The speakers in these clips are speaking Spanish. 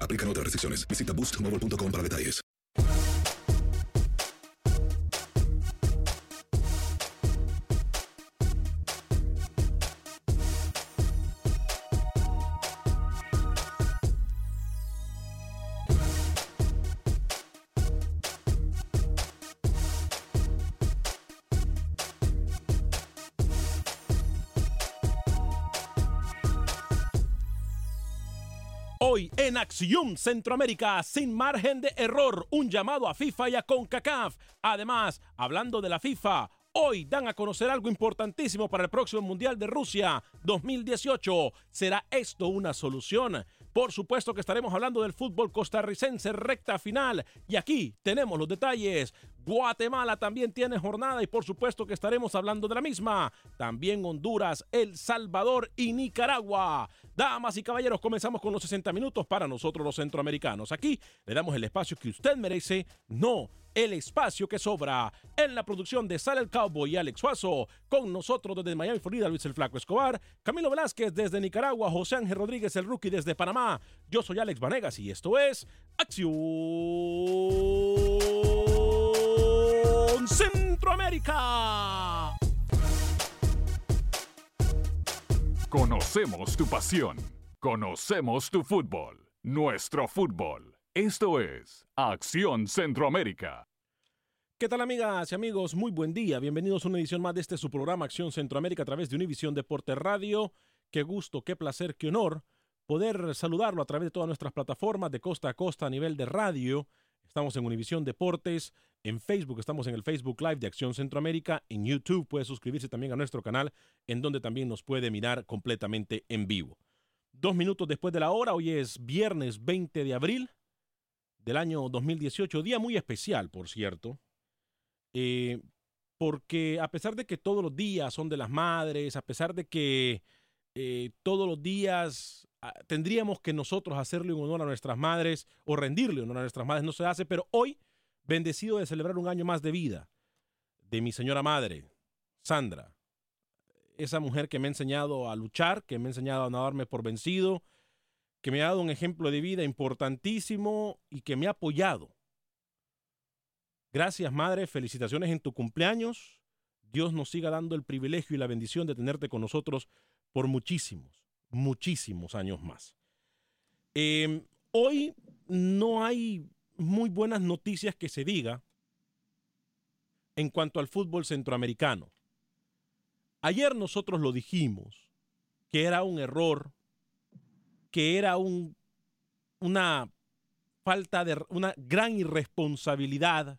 Aplican otras restricciones. Visita boostmobile.com para detalles. Acción Centroamérica, sin margen de error, un llamado a FIFA y a CONCACAF. Además, hablando de la FIFA, hoy dan a conocer algo importantísimo para el próximo Mundial de Rusia 2018. ¿Será esto una solución? Por supuesto que estaremos hablando del fútbol costarricense recta final y aquí tenemos los detalles. Guatemala también tiene jornada y por supuesto que estaremos hablando de la misma. También Honduras, El Salvador y Nicaragua. Damas y caballeros, comenzamos con los 60 minutos para nosotros los centroamericanos. Aquí le damos el espacio que usted merece, no el espacio que sobra. En la producción de Sale el Cowboy y Alex Suazo, con nosotros desde Miami, Florida, Luis el Flaco Escobar, Camilo Velázquez desde Nicaragua, José Ángel Rodríguez, el rookie desde Panamá. Yo soy Alex Vanegas y esto es Acción Centroamérica. Conocemos tu pasión. Conocemos tu fútbol. Nuestro fútbol. Esto es Acción Centroamérica. ¿Qué tal amigas y amigos? Muy buen día. Bienvenidos a una edición más de este su programa Acción Centroamérica a través de Univisión Deporte Radio. Qué gusto, qué placer, qué honor poder saludarlo a través de todas nuestras plataformas de costa a costa a nivel de radio. Estamos en Univisión Deportes, en Facebook estamos en el Facebook Live de Acción Centroamérica, en YouTube puede suscribirse también a nuestro canal, en donde también nos puede mirar completamente en vivo. Dos minutos después de la hora, hoy es viernes 20 de abril del año 2018, día muy especial, por cierto, eh, porque a pesar de que todos los días son de las madres, a pesar de que eh, todos los días ah, tendríamos que nosotros hacerle un honor a nuestras madres o rendirle honor a nuestras madres, no se hace, pero hoy, bendecido de celebrar un año más de vida de mi señora madre, Sandra, esa mujer que me ha enseñado a luchar, que me ha enseñado a no darme por vencido, que me ha dado un ejemplo de vida importantísimo y que me ha apoyado. Gracias, madre. Felicitaciones en tu cumpleaños. Dios nos siga dando el privilegio y la bendición de tenerte con nosotros por muchísimos, muchísimos años más. Eh, hoy no hay muy buenas noticias que se diga en cuanto al fútbol centroamericano. Ayer nosotros lo dijimos, que era un error, que era un, una falta de una gran irresponsabilidad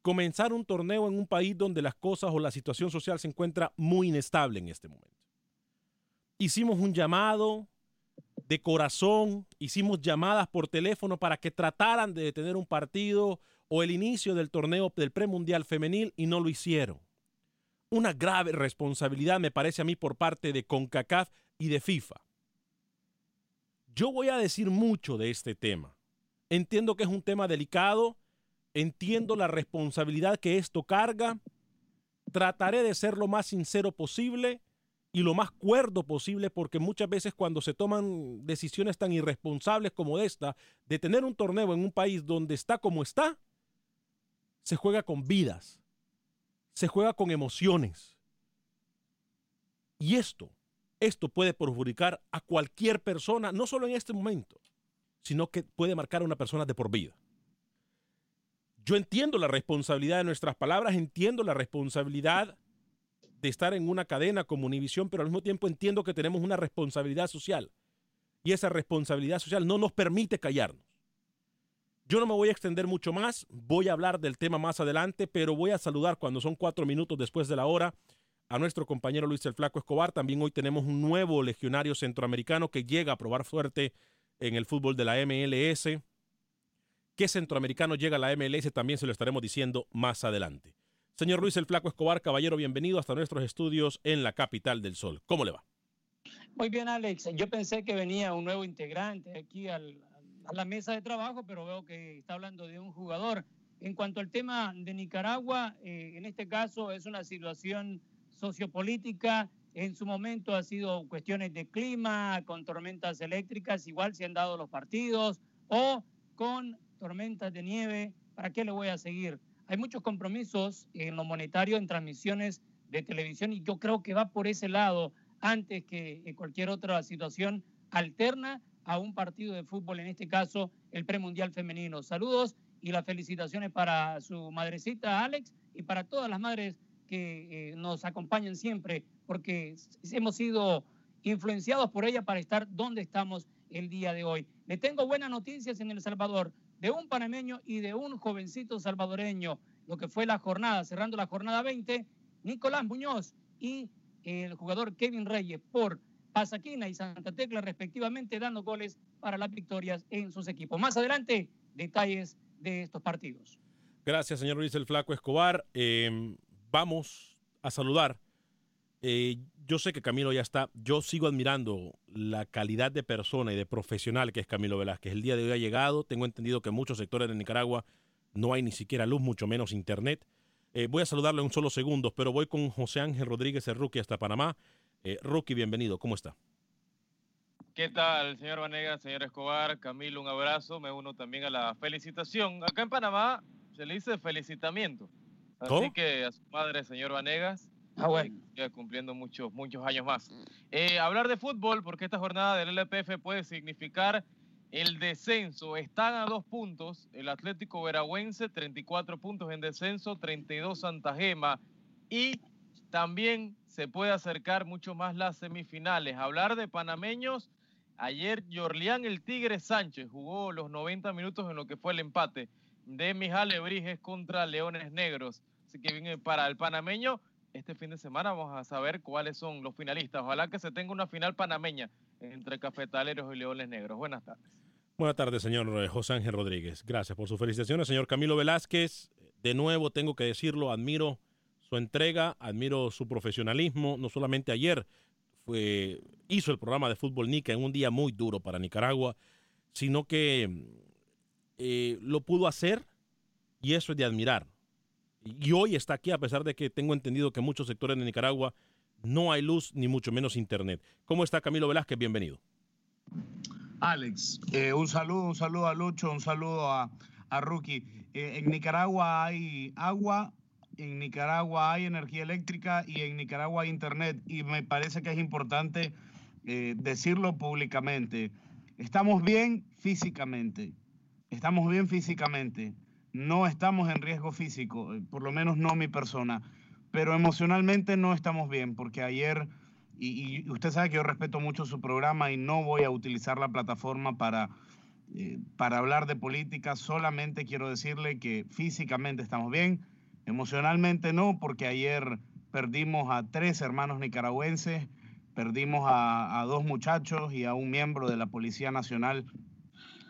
comenzar un torneo en un país donde las cosas o la situación social se encuentra muy inestable en este momento. Hicimos un llamado de corazón, hicimos llamadas por teléfono para que trataran de detener un partido o el inicio del torneo del premundial femenil y no lo hicieron. Una grave responsabilidad me parece a mí por parte de CONCACAF y de FIFA. Yo voy a decir mucho de este tema. Entiendo que es un tema delicado, entiendo la responsabilidad que esto carga, trataré de ser lo más sincero posible y lo más cuerdo posible porque muchas veces cuando se toman decisiones tan irresponsables como esta, de tener un torneo en un país donde está como está, se juega con vidas, se juega con emociones. Y esto, esto puede perjudicar a cualquier persona, no solo en este momento, sino que puede marcar a una persona de por vida. Yo entiendo la responsabilidad de nuestras palabras, entiendo la responsabilidad de estar en una cadena como Univisión, pero al mismo tiempo entiendo que tenemos una responsabilidad social. Y esa responsabilidad social no nos permite callarnos. Yo no me voy a extender mucho más, voy a hablar del tema más adelante, pero voy a saludar cuando son cuatro minutos después de la hora a nuestro compañero Luis el Flaco Escobar. También hoy tenemos un nuevo legionario centroamericano que llega a probar fuerte en el fútbol de la MLS. ¿Qué centroamericano llega a la MLS? También se lo estaremos diciendo más adelante. Señor Luis el Flaco Escobar, caballero, bienvenido hasta nuestros estudios en la capital del sol. ¿Cómo le va? Muy bien, Alex. Yo pensé que venía un nuevo integrante aquí a la mesa de trabajo, pero veo que está hablando de un jugador. En cuanto al tema de Nicaragua, eh, en este caso es una situación sociopolítica. En su momento ha sido cuestiones de clima, con tormentas eléctricas, igual se han dado los partidos, o con tormentas de nieve, ¿para qué le voy a seguir? Hay muchos compromisos en lo monetario, en transmisiones de televisión, y yo creo que va por ese lado antes que cualquier otra situación alterna a un partido de fútbol, en este caso el premundial femenino. Saludos y las felicitaciones para su madrecita Alex y para todas las madres que eh, nos acompañan siempre, porque hemos sido influenciados por ella para estar donde estamos el día de hoy. Le tengo buenas noticias en El Salvador de un panameño y de un jovencito salvadoreño, lo que fue la jornada, cerrando la jornada 20, Nicolás Muñoz y el jugador Kevin Reyes por Pasaquina y Santa Tecla respectivamente, dando goles para las victorias en sus equipos. Más adelante, detalles de estos partidos. Gracias, señor Luis el Flaco Escobar. Em, vamos a saludar. Eh, yo sé que Camilo ya está. Yo sigo admirando la calidad de persona y de profesional que es Camilo Velázquez. El día de hoy ha llegado. Tengo entendido que en muchos sectores de Nicaragua no hay ni siquiera luz, mucho menos internet. Eh, voy a saludarle un solo segundo, pero voy con José Ángel Rodríguez, el rookie, hasta Panamá. Eh, rookie, bienvenido. ¿Cómo está? ¿Qué tal, señor Vanegas, señor Escobar? Camilo, un abrazo. Me uno también a la felicitación. Acá en Panamá se le dice felicitamiento. Así que a su madre, señor Vanegas, Ah, bueno. cumpliendo muchos, muchos años más. Eh, hablar de fútbol, porque esta jornada del LPF puede significar el descenso. Están a dos puntos. El Atlético Veragüense, 34 puntos en descenso, 32 Santa Gema. Y también se puede acercar mucho más las semifinales. Hablar de panameños. Ayer Yorlián el Tigre Sánchez jugó los 90 minutos en lo que fue el empate de Mijale Briges contra Leones Negros. Que viene para el panameño este fin de semana vamos a saber cuáles son los finalistas. Ojalá que se tenga una final panameña entre Cafetaleros y Leones Negros. Buenas tardes. Buenas tardes, señor eh, José Ángel Rodríguez. Gracias por sus felicitaciones, señor Camilo Velázquez. De nuevo, tengo que decirlo, admiro su entrega, admiro su profesionalismo. No solamente ayer fue, hizo el programa de Fútbol Nica en un día muy duro para Nicaragua, sino que eh, lo pudo hacer y eso es de admirar y hoy está aquí a pesar de que tengo entendido que en muchos sectores de Nicaragua no hay luz ni mucho menos internet. ¿Cómo está Camilo Velázquez? Bienvenido. Alex, eh, un saludo, un saludo a Lucho, un saludo a, a Rookie. Eh, en Nicaragua hay agua, en Nicaragua hay energía eléctrica y en Nicaragua hay internet. Y me parece que es importante eh, decirlo públicamente. Estamos bien físicamente, estamos bien físicamente no estamos en riesgo físico, eh, por lo menos no mi persona, pero emocionalmente no estamos bien, porque ayer, y, usted sabe que yo respeto mucho su programa y no voy a utilizar la plataforma para eh, para hablar de política, solamente quiero decirle que físicamente estamos bien, emocionalmente no, porque ayer perdimos a tres hermanos nicaragüenses, perdimos a, dos muchachos y a un miembro de la Policía Nacional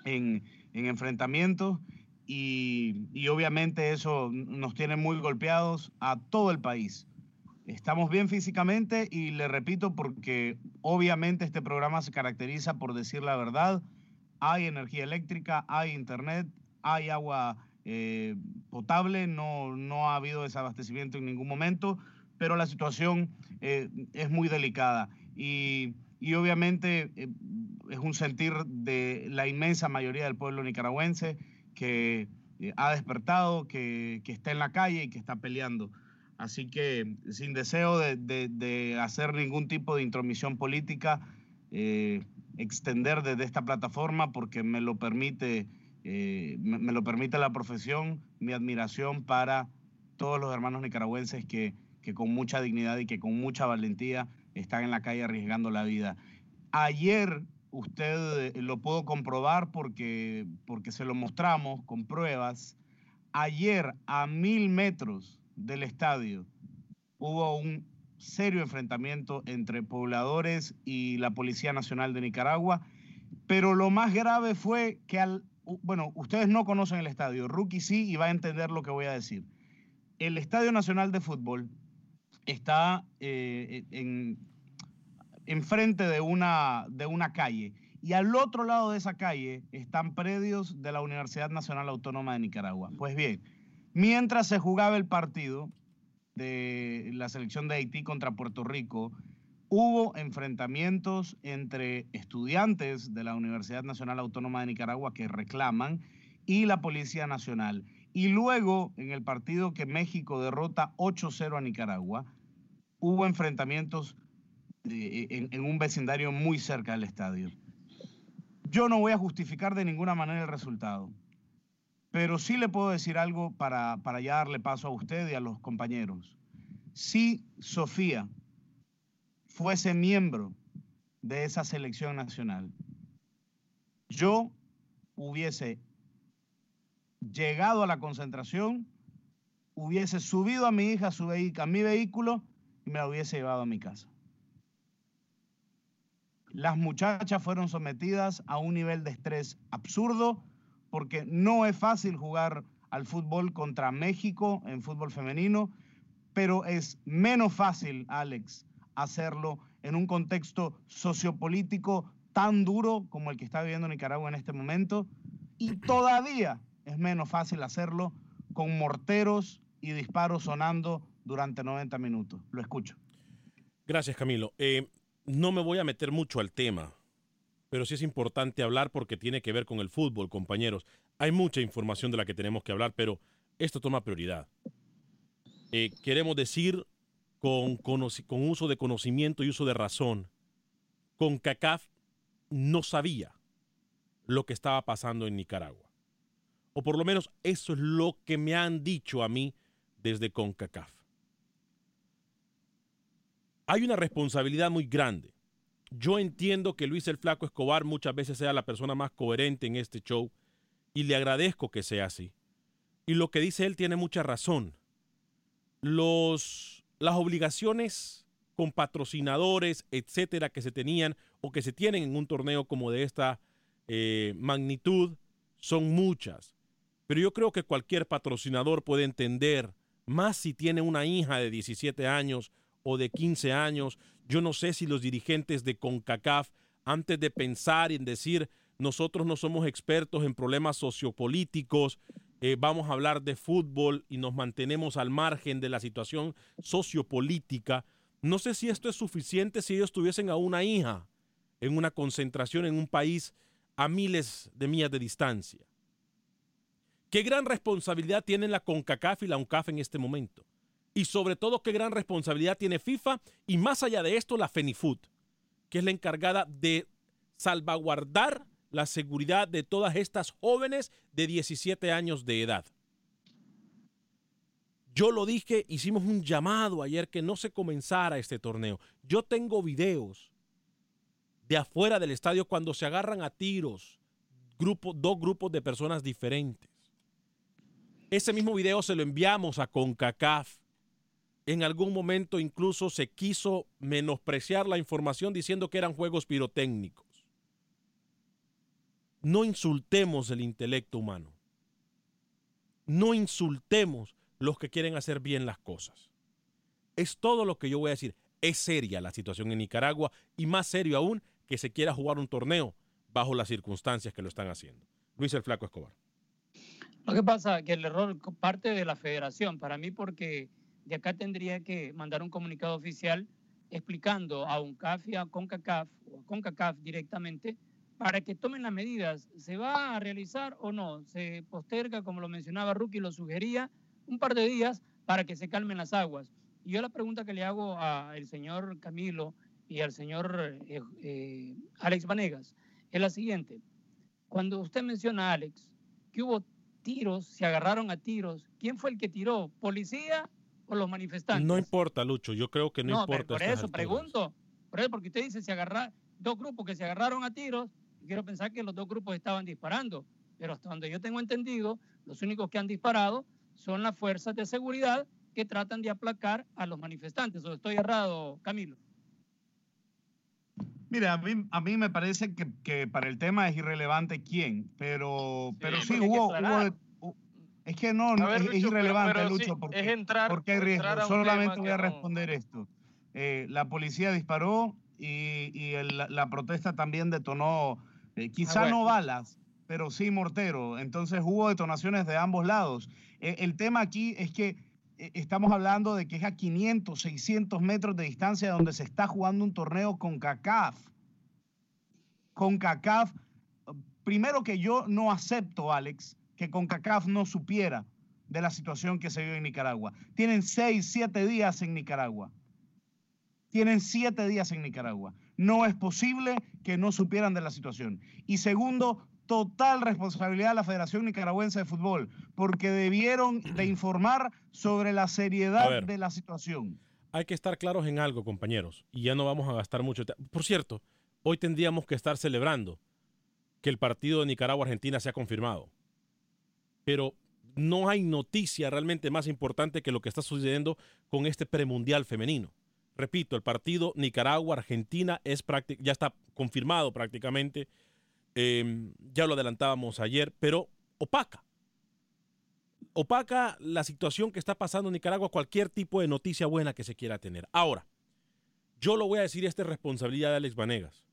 en, enfrentamientos y, y obviamente eso nos tiene muy golpeados a todo el país. Estamos bien físicamente y le repito porque obviamente este programa se caracteriza por decir la verdad. Hay energía eléctrica, hay internet, hay agua eh, potable, no, no ha habido desabastecimiento en ningún momento, pero la situación eh, es muy delicada y, y obviamente eh, es un sentir de la inmensa mayoría del pueblo nicaragüense que ha despertado, que, que está en la calle y que está peleando. Así que sin deseo de, hacer ningún tipo de intromisión política, eh, extender desde esta plataforma porque me lo permite, eh, me, lo permite la profesión, mi admiración para todos los hermanos nicaragüenses que, que con mucha dignidad y que con mucha valentía están en la calle arriesgando la vida. Ayer usted eh, lo pudo comprobar porque, porque se lo mostramos con pruebas. Ayer a mil metros del estadio hubo un serio enfrentamiento entre pobladores y la Policía Nacional de Nicaragua, pero lo más grave fue que al, bueno, ustedes no conocen el estadio, Rookie sí y va a entender lo que voy a decir. El Estadio Nacional de Fútbol está eh, en enfrente de una, de una calle y al otro lado de esa calle están predios de la Universidad Nacional Autónoma de Nicaragua. Pues bien, Mientras se jugaba el partido de la selección de Haití contra Puerto Rico, hubo enfrentamientos entre estudiantes de la Universidad Nacional Autónoma de Nicaragua que reclaman y la Policía Nacional. Y luego, en el partido que México derrota 8-0 a Nicaragua, hubo enfrentamientos en, en, un vecindario muy cerca del estadio. Yo no voy a justificar de ninguna manera el resultado. Pero sí le puedo decir algo para, para ya darle paso a usted y a los compañeros. Si Sofía fuese miembro de esa selección nacional, yo hubiese llegado a la concentración, hubiese subido a mi hija a, su a mi vehículo y me la hubiese llevado a mi casa. Las muchachas fueron sometidas a un nivel de estrés absurdo porque no es fácil jugar al fútbol contra México en fútbol femenino, pero es menos fácil, Alex, hacerlo en un contexto sociopolítico tan duro como el que está viviendo Nicaragua en este momento, y todavía es menos fácil hacerlo con morteros y disparos sonando durante 90 minutos. Lo escucho. Gracias, Camilo. Eh, no me voy a meter mucho al tema pero sí es importante hablar porque tiene que ver con el fútbol, compañeros. Hay mucha información de la que tenemos que hablar, pero esto toma prioridad. Eh, queremos decir con, uso de conocimiento y uso de razón, con CACAF no sabía lo que estaba pasando en Nicaragua. O por lo menos eso es lo que me han dicho a mí desde CONCACAF. Hay una responsabilidad muy grande yo entiendo que Luis el Flaco Escobar muchas veces sea la persona más coherente en este show y le agradezco que sea así. Y lo que dice él tiene mucha razón. Los, las obligaciones con patrocinadores, etcétera, que se tenían o que se tienen en un torneo como de esta eh, magnitud son muchas. Pero yo creo que cualquier patrocinador puede entender, más si tiene una hija de 17 años o de 15 años. Yo no sé si los dirigentes de CONCACAF, antes de pensar en decir, nosotros no somos expertos en problemas sociopolíticos, eh, vamos a hablar de fútbol y nos mantenemos al margen de la situación sociopolítica, no sé si esto es suficiente si ellos tuviesen a una hija en una concentración en un país a miles de millas de distancia. ¿Qué gran responsabilidad tienen la CONCACAF y la UNCAF en este momento? Y sobre todo qué gran responsabilidad tiene FIFA y más allá de esto la FENIFUT, que es la encargada de salvaguardar la seguridad de todas estas jóvenes de 17 años de edad. Yo lo dije, hicimos un llamado ayer que no se comenzara este torneo. Yo tengo videos de afuera del estadio cuando se agarran a tiros grupo, dos grupos de personas diferentes. Ese mismo video se lo enviamos a CONCACAF. En algún momento incluso se quiso menospreciar la información diciendo que eran juegos pirotécnicos. No insultemos el intelecto humano. No insultemos los que quieren hacer bien las cosas. Es todo lo que yo voy a decir. Es seria la situación en Nicaragua y más serio aún que se quiera jugar un torneo bajo las circunstancias que lo están haciendo. Luis el Flaco Escobar. Lo que pasa es que el error parte de la federación, para mí porque de acá tendría que mandar un comunicado oficial explicando a UNCAF y a CONCACAF o CONCACAF directamente para que tomen las medidas. ¿Se va a realizar o no? Se posterga, como lo mencionaba Rookie, lo sugería, un par de días para que se calmen las aguas. Y yo la pregunta que le hago al señor Camilo y al señor eh, eh, Alex Vanegas es la siguiente. Cuando usted menciona, a Alex, que hubo tiros, se agarraron a tiros, ¿quién fue el que tiró? ¿Policía o los manifestantes? No importa, Lucho, yo creo que no, importa. Por eso pregunto, por eso, porque usted dice se agarra, dos grupos que se agarraron a tiros, y quiero pensar que los dos grupos estaban disparando, pero hasta donde yo tengo entendido, los únicos que han disparado son las fuerzas de seguridad que tratan de aplacar a los manifestantes. ¿O estoy errado, Camilo? Mira, a mí, a mí me parece que, que, para el tema es irrelevante quién, pero sí, pero sí hubo, Es que no, es, irrelevante, Lucho, porque, es entrar, porque hay riesgo. Solamente voy a responder esto. Eh, la policía disparó y, y el, la protesta también detonó, eh, quizá ah, no balas, pero sí mortero. Entonces hubo detonaciones de ambos lados. Eh, el tema aquí es que eh, estamos hablando de que es a 500, 600 metros de distancia donde se está jugando un torneo con CACAF. Con CACAF, primero que yo no acepto, Alex, que con CACAF no supiera de la situación que se vive en Nicaragua. Tienen seis, siete días en Nicaragua. Tienen siete días en Nicaragua. No es posible que no supieran de la situación. Y segundo, total responsabilidad de la Federación Nicaragüense de Fútbol, porque debieron de informar sobre la seriedad de la situación. Hay que estar claros en algo, compañeros, y ya no vamos a gastar mucho tiempo. Por cierto, hoy tendríamos que estar celebrando que el partido de Nicaragua-Argentina se ha confirmado. Pero no hay noticia realmente más importante que lo que está sucediendo con este premundial femenino. Repito, el partido Nicaragua-Argentina es ya está confirmado prácticamente Em, ya lo adelantábamos ayer, pero opaca. Opaca la situación que está pasando en Nicaragua, cualquier tipo de noticia buena que se quiera tener. Ahora, yo lo voy a decir, esta es responsabilidad de Alex Vanegas.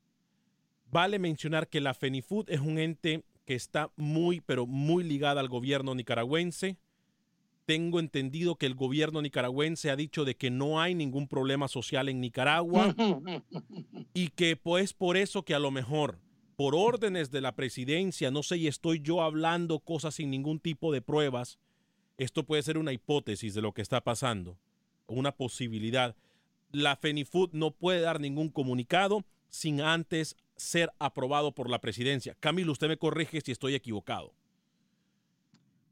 Vale mencionar que la FENIFUD es un ente que está muy, pero muy ligada al gobierno nicaragüense. Tengo entendido que el gobierno nicaragüense ha dicho de que no hay ningún problema social en Nicaragua y que pues por eso que a lo mejor por órdenes de la presidencia, no sé, y estoy yo hablando cosas sin ningún tipo de pruebas, esto puede ser una hipótesis de lo que está pasando, una posibilidad. La FENIFUD no puede dar ningún comunicado sin antes ser aprobado por la presidencia. Camilo, usted me corrige si estoy equivocado.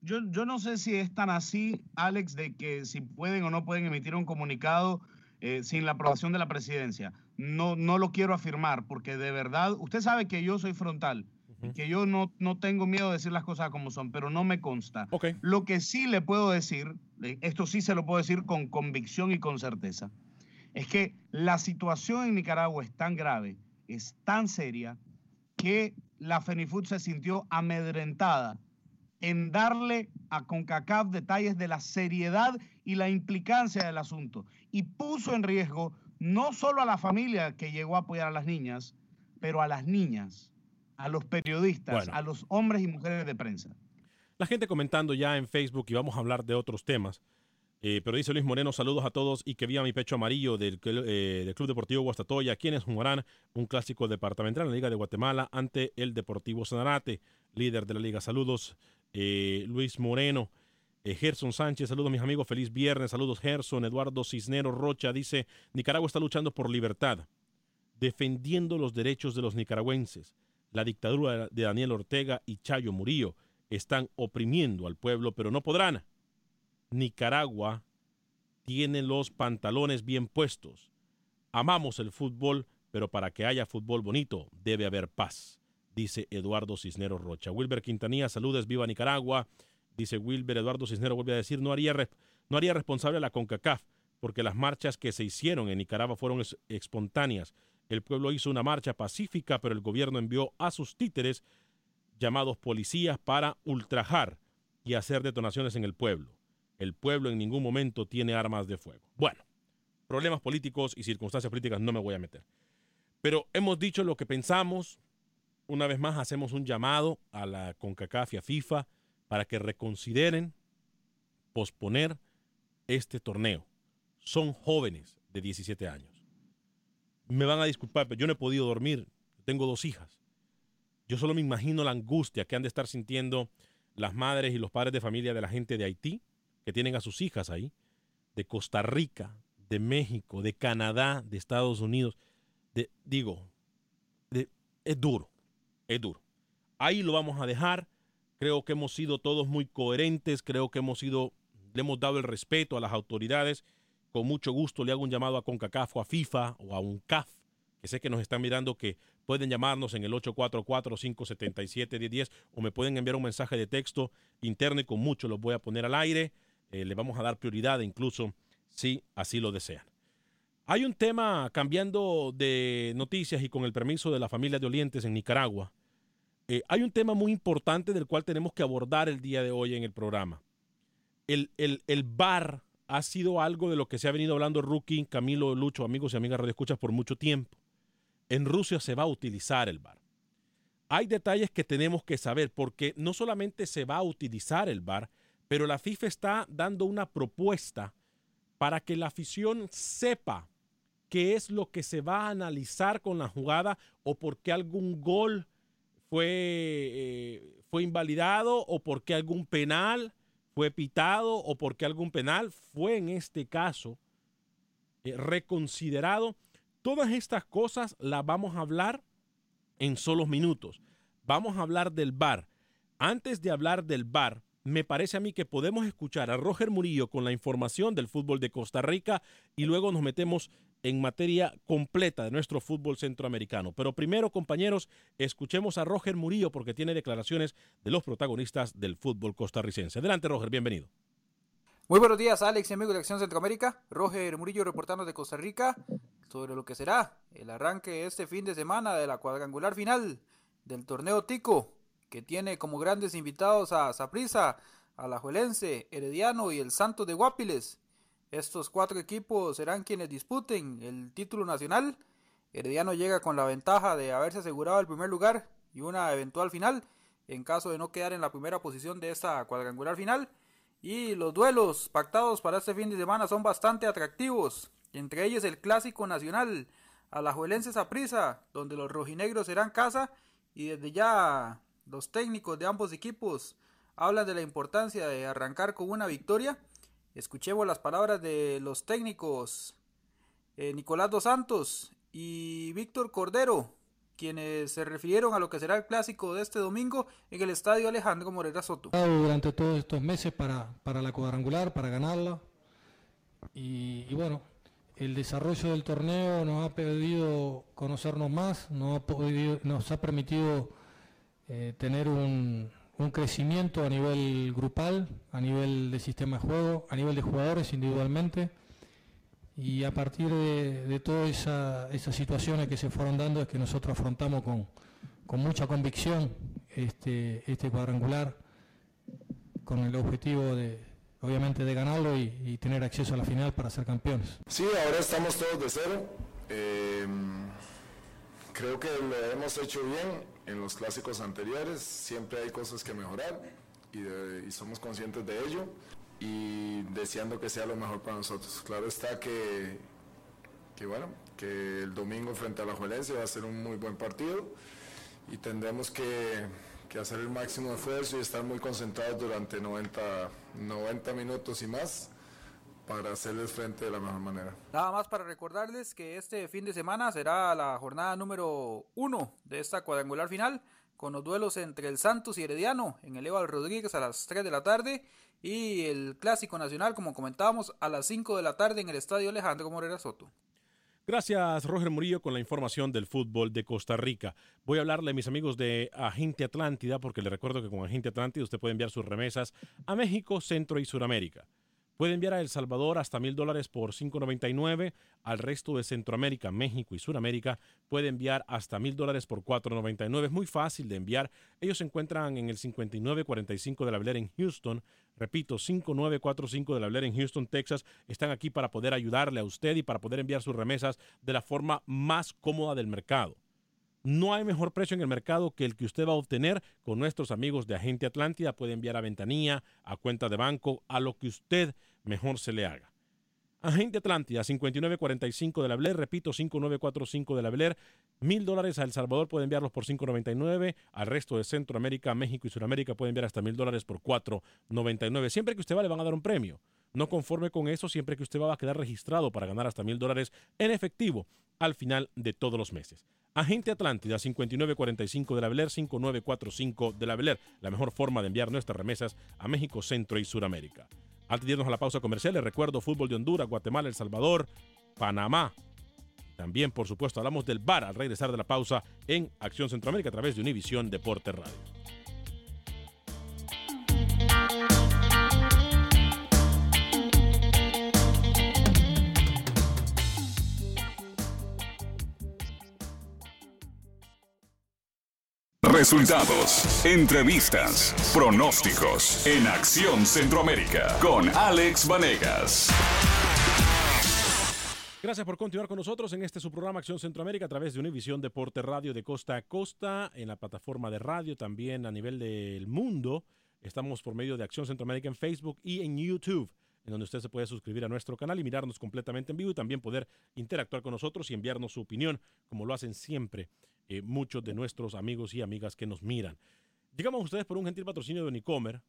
Yo, yo no sé si es tan así, Alex, de que si pueden o no pueden emitir un comunicado eh, sin la aprobación de la presidencia. No, no lo quiero afirmar porque de verdad, usted sabe que yo soy frontal, que yo no, no tengo miedo de decir las cosas como son, pero no me consta. Lo que sí le puedo decir, eh, esto sí se lo puedo decir con convicción y con certeza, es que la situación en Nicaragua es tan grave, es tan seria, que la FENIFUT se sintió amedrentada en darle a CONCACAF detalles de la seriedad y la implicancia del asunto y puso en riesgo no solo a la familia que llegó a apoyar a las niñas, pero a las niñas, a los periodistas, a los hombres y mujeres de prensa. La gente comentando ya en Facebook y vamos a hablar de otros temas. Eh, pero dice Luis Moreno, saludos a todos y que viva mi pecho amarillo del, eh, del Club Deportivo Guastatoya, quienes jugarán un clásico departamental en la Liga de Guatemala ante el Deportivo Sanarate, líder de la liga. Saludos, eh, Luis Moreno. Gerson Sánchez, saludos mis amigos, feliz viernes, saludos Gerson, Eduardo Cisnero Rocha dice, Nicaragua está luchando por libertad, defendiendo los derechos de los nicaragüenses. La dictadura de Daniel Ortega y Chayo Murillo están oprimiendo al pueblo, pero no podrán. Nicaragua tiene los pantalones bien puestos. Amamos el fútbol, pero para que haya fútbol bonito debe haber paz dice Eduardo Cisneros Rocha. Wilber Quintanilla, saludes, viva Nicaragua. Dice Wilber Eduardo Cisneros, vuelve a decir, no haría, no haría responsable a la CONCACAF, porque las marchas que se hicieron en Nicaragua fueron espontáneas. El pueblo hizo una marcha pacífica, pero el gobierno envió a sus títeres, llamados policías, para ultrajar y hacer detonaciones en el pueblo. El pueblo en ningún momento tiene armas de fuego. Bueno, problemas políticos y circunstancias políticas no me voy a meter. Pero hemos dicho lo que pensamos. Una vez más hacemos un llamado a la CONCACAF y a FIFA para que reconsideren posponer este torneo. Son jóvenes de 17 años. Me van a disculpar, pero yo no he podido dormir. Tengo dos hijas. Yo solo me imagino la angustia que han de estar sintiendo las madres y los padres de familia de la gente de Haití, que tienen a sus hijas ahí, de Costa Rica, de México, de Canadá, de Estados Unidos. De, digo, es duro, es duro. Ahí lo vamos a dejar. Creo que hemos sido todos muy coherentes, creo que hemos sido, le hemos dado el respeto a las autoridades. Con mucho gusto le hago un llamado a CONCACAF o a FIFA o a un CAF, que sé que nos están mirando, que pueden llamarnos en el 844-577-1010 o me pueden enviar un mensaje de texto interno y con mucho los voy a poner al aire. Eh, le vamos a dar prioridad incluso si así lo desean. Hay un tema cambiando de noticias y con el permiso de la familia de Olientes en Nicaragua. Eh, hay un tema muy importante del cual tenemos que abordar el día de hoy en el programa. El, el, el bar ha sido algo de lo que se ha venido hablando Rookie, Camilo, Lucho, amigos y amigas Escuchas por mucho tiempo. En Rusia se va a utilizar el bar. Hay detalles que tenemos que saber porque no solamente se va a utilizar el bar, pero la FIFA está dando una propuesta para que la afición sepa qué es lo que se va a analizar con la jugada o por qué algún gol fue, eh, fue invalidado o por qué algún penal fue pitado o por qué algún penal fue en este caso eh, reconsiderado. Todas estas cosas las vamos a hablar en solos minutos. Vamos a hablar del VAR. Antes de hablar del VAR, me parece a mí que podemos escuchar a Roger Murillo con la información del fútbol de Costa Rica y luego nos metemos en materia completa de nuestro fútbol centroamericano. Pero primero, compañeros, escuchemos a Roger Murillo porque tiene declaraciones de los protagonistas del fútbol costarricense. Adelante, Roger, bienvenido. Muy buenos días, Alex y amigos de Acción Centroamérica. Roger Murillo reportando de Costa Rica sobre lo que será el arranque este fin de semana de la cuadrangular final del torneo Tico, que tiene como grandes invitados a Saprissa, Alajuelense, Herediano y el Santos de Guapiles. Estos cuatro equipos serán quienes disputen el título nacional. Herediano llega con la ventaja de haberse asegurado el primer lugar y una eventual final en caso de no quedar en la primera posición de esta cuadrangular final. Y los duelos pactados para este fin de semana son bastante atractivos, entre ellos el clásico nacional, Alajuelense Saprissa, donde los rojinegros serán casa y desde ya los técnicos de ambos equipos hablan de la importancia de arrancar con una victoria Escuchemos las palabras de los técnicos eh, Nicolás Dos Santos y Víctor Cordero, quienes se refirieron a lo que será el clásico de este domingo en el estadio Alejandro Morera Soto. Durante todos estos meses para, para la cuadrangular, para ganarla. Y, bueno, el desarrollo del torneo nos ha pedido conocernos más, nos ha, podido, nos ha permitido eh, tener un, un crecimiento a nivel grupal, a nivel de sistema de juego, a nivel de jugadores individualmente. Y a partir de, todas esas situaciones que se fueron dando es que nosotros afrontamos con, mucha convicción este, este cuadrangular con el objetivo de, obviamente, de ganarlo y, tener acceso a la final para ser campeones. Sí, ahora estamos todos de cero. Eh, creo que lo hemos hecho bien en los clásicos anteriores. Siempre hay cosas que mejorar y, somos conscientes de ello y deseando que sea lo mejor para nosotros. Claro está que, que bueno, que el domingo frente a la Juelense va a ser un muy buen partido y tendremos que, que, hacer el máximo esfuerzo y estar muy concentrados durante 90, 90 minutos y más para hacerles frente de la mejor manera. Nada más para recordarles que este fin de semana será la jornada número uno de esta cuadrangular final, con los duelos entre el Santos y Herediano en el Eval Rodríguez a las 3 de la tarde y el Clásico Nacional, como comentábamos, a las 5 de la tarde en el Estadio Alejandro Morera Soto. Gracias, Roger Murillo, con la información del fútbol de Costa Rica. Voy a hablarle a mis amigos de Agente Atlántida, porque le recuerdo que con Agente Atlántida usted puede enviar sus remesas a México, Centro y Suramérica. Puede enviar a El Salvador hasta mil dólares por 5.99. Al resto de Centroamérica, México y Suramérica puede enviar hasta mil dólares por 4.99. Es muy fácil de enviar. Ellos se encuentran en el 5945 de la Blair en Houston. Repito, 5945 de la Blair en Houston, Texas. Están aquí para poder ayudarle a usted y para poder enviar sus remesas de la forma más cómoda del mercado. No hay mejor precio en el mercado que el que usted va a obtener con nuestros amigos de Agente Atlántida. Puede enviar a ventanilla, a cuenta de banco, a lo que usted mejor se le haga. Agente Atlántida, 5945 de la Blair, repito, 5945 de la Blair, mil dólares a El Salvador puede enviarlos por 5.99, al resto de Centroamérica, México y Sudamérica puede enviar hasta mil dólares por 4.99. Siempre que usted va le van a dar un premio. No conforme con eso, siempre que usted va a quedar registrado para ganar hasta mil dólares en efectivo al final de todos los meses. Agente Atlántida 5945 de la Beler 5945 de la Beler, la mejor forma de enviar nuestras remesas a México, Centro y Suramérica. Antes de irnos a la pausa comercial, les recuerdo fútbol de Honduras, Guatemala, El Salvador, Panamá. También, por supuesto, hablamos del VAR al regresar de la pausa en Acción Centroamérica a través de Univisión Deporte Radio. Resultados, entrevistas, pronósticos en Acción Centroamérica con Alex Vanegas. Gracias por continuar con nosotros en este su programa Acción Centroamérica a través de Univisión Deporte Radio de costa a costa, en la plataforma de radio también a nivel del mundo. Estamos por medio de Acción Centroamérica en Facebook y en YouTube, en donde usted se puede suscribir a nuestro canal y mirarnos completamente en vivo y también poder interactuar con nosotros y enviarnos su opinión, como lo hacen siempre eh, muchos de nuestros amigos y amigas que nos miran. Llegamos a ustedes por un gentil patrocinio de Unicomer.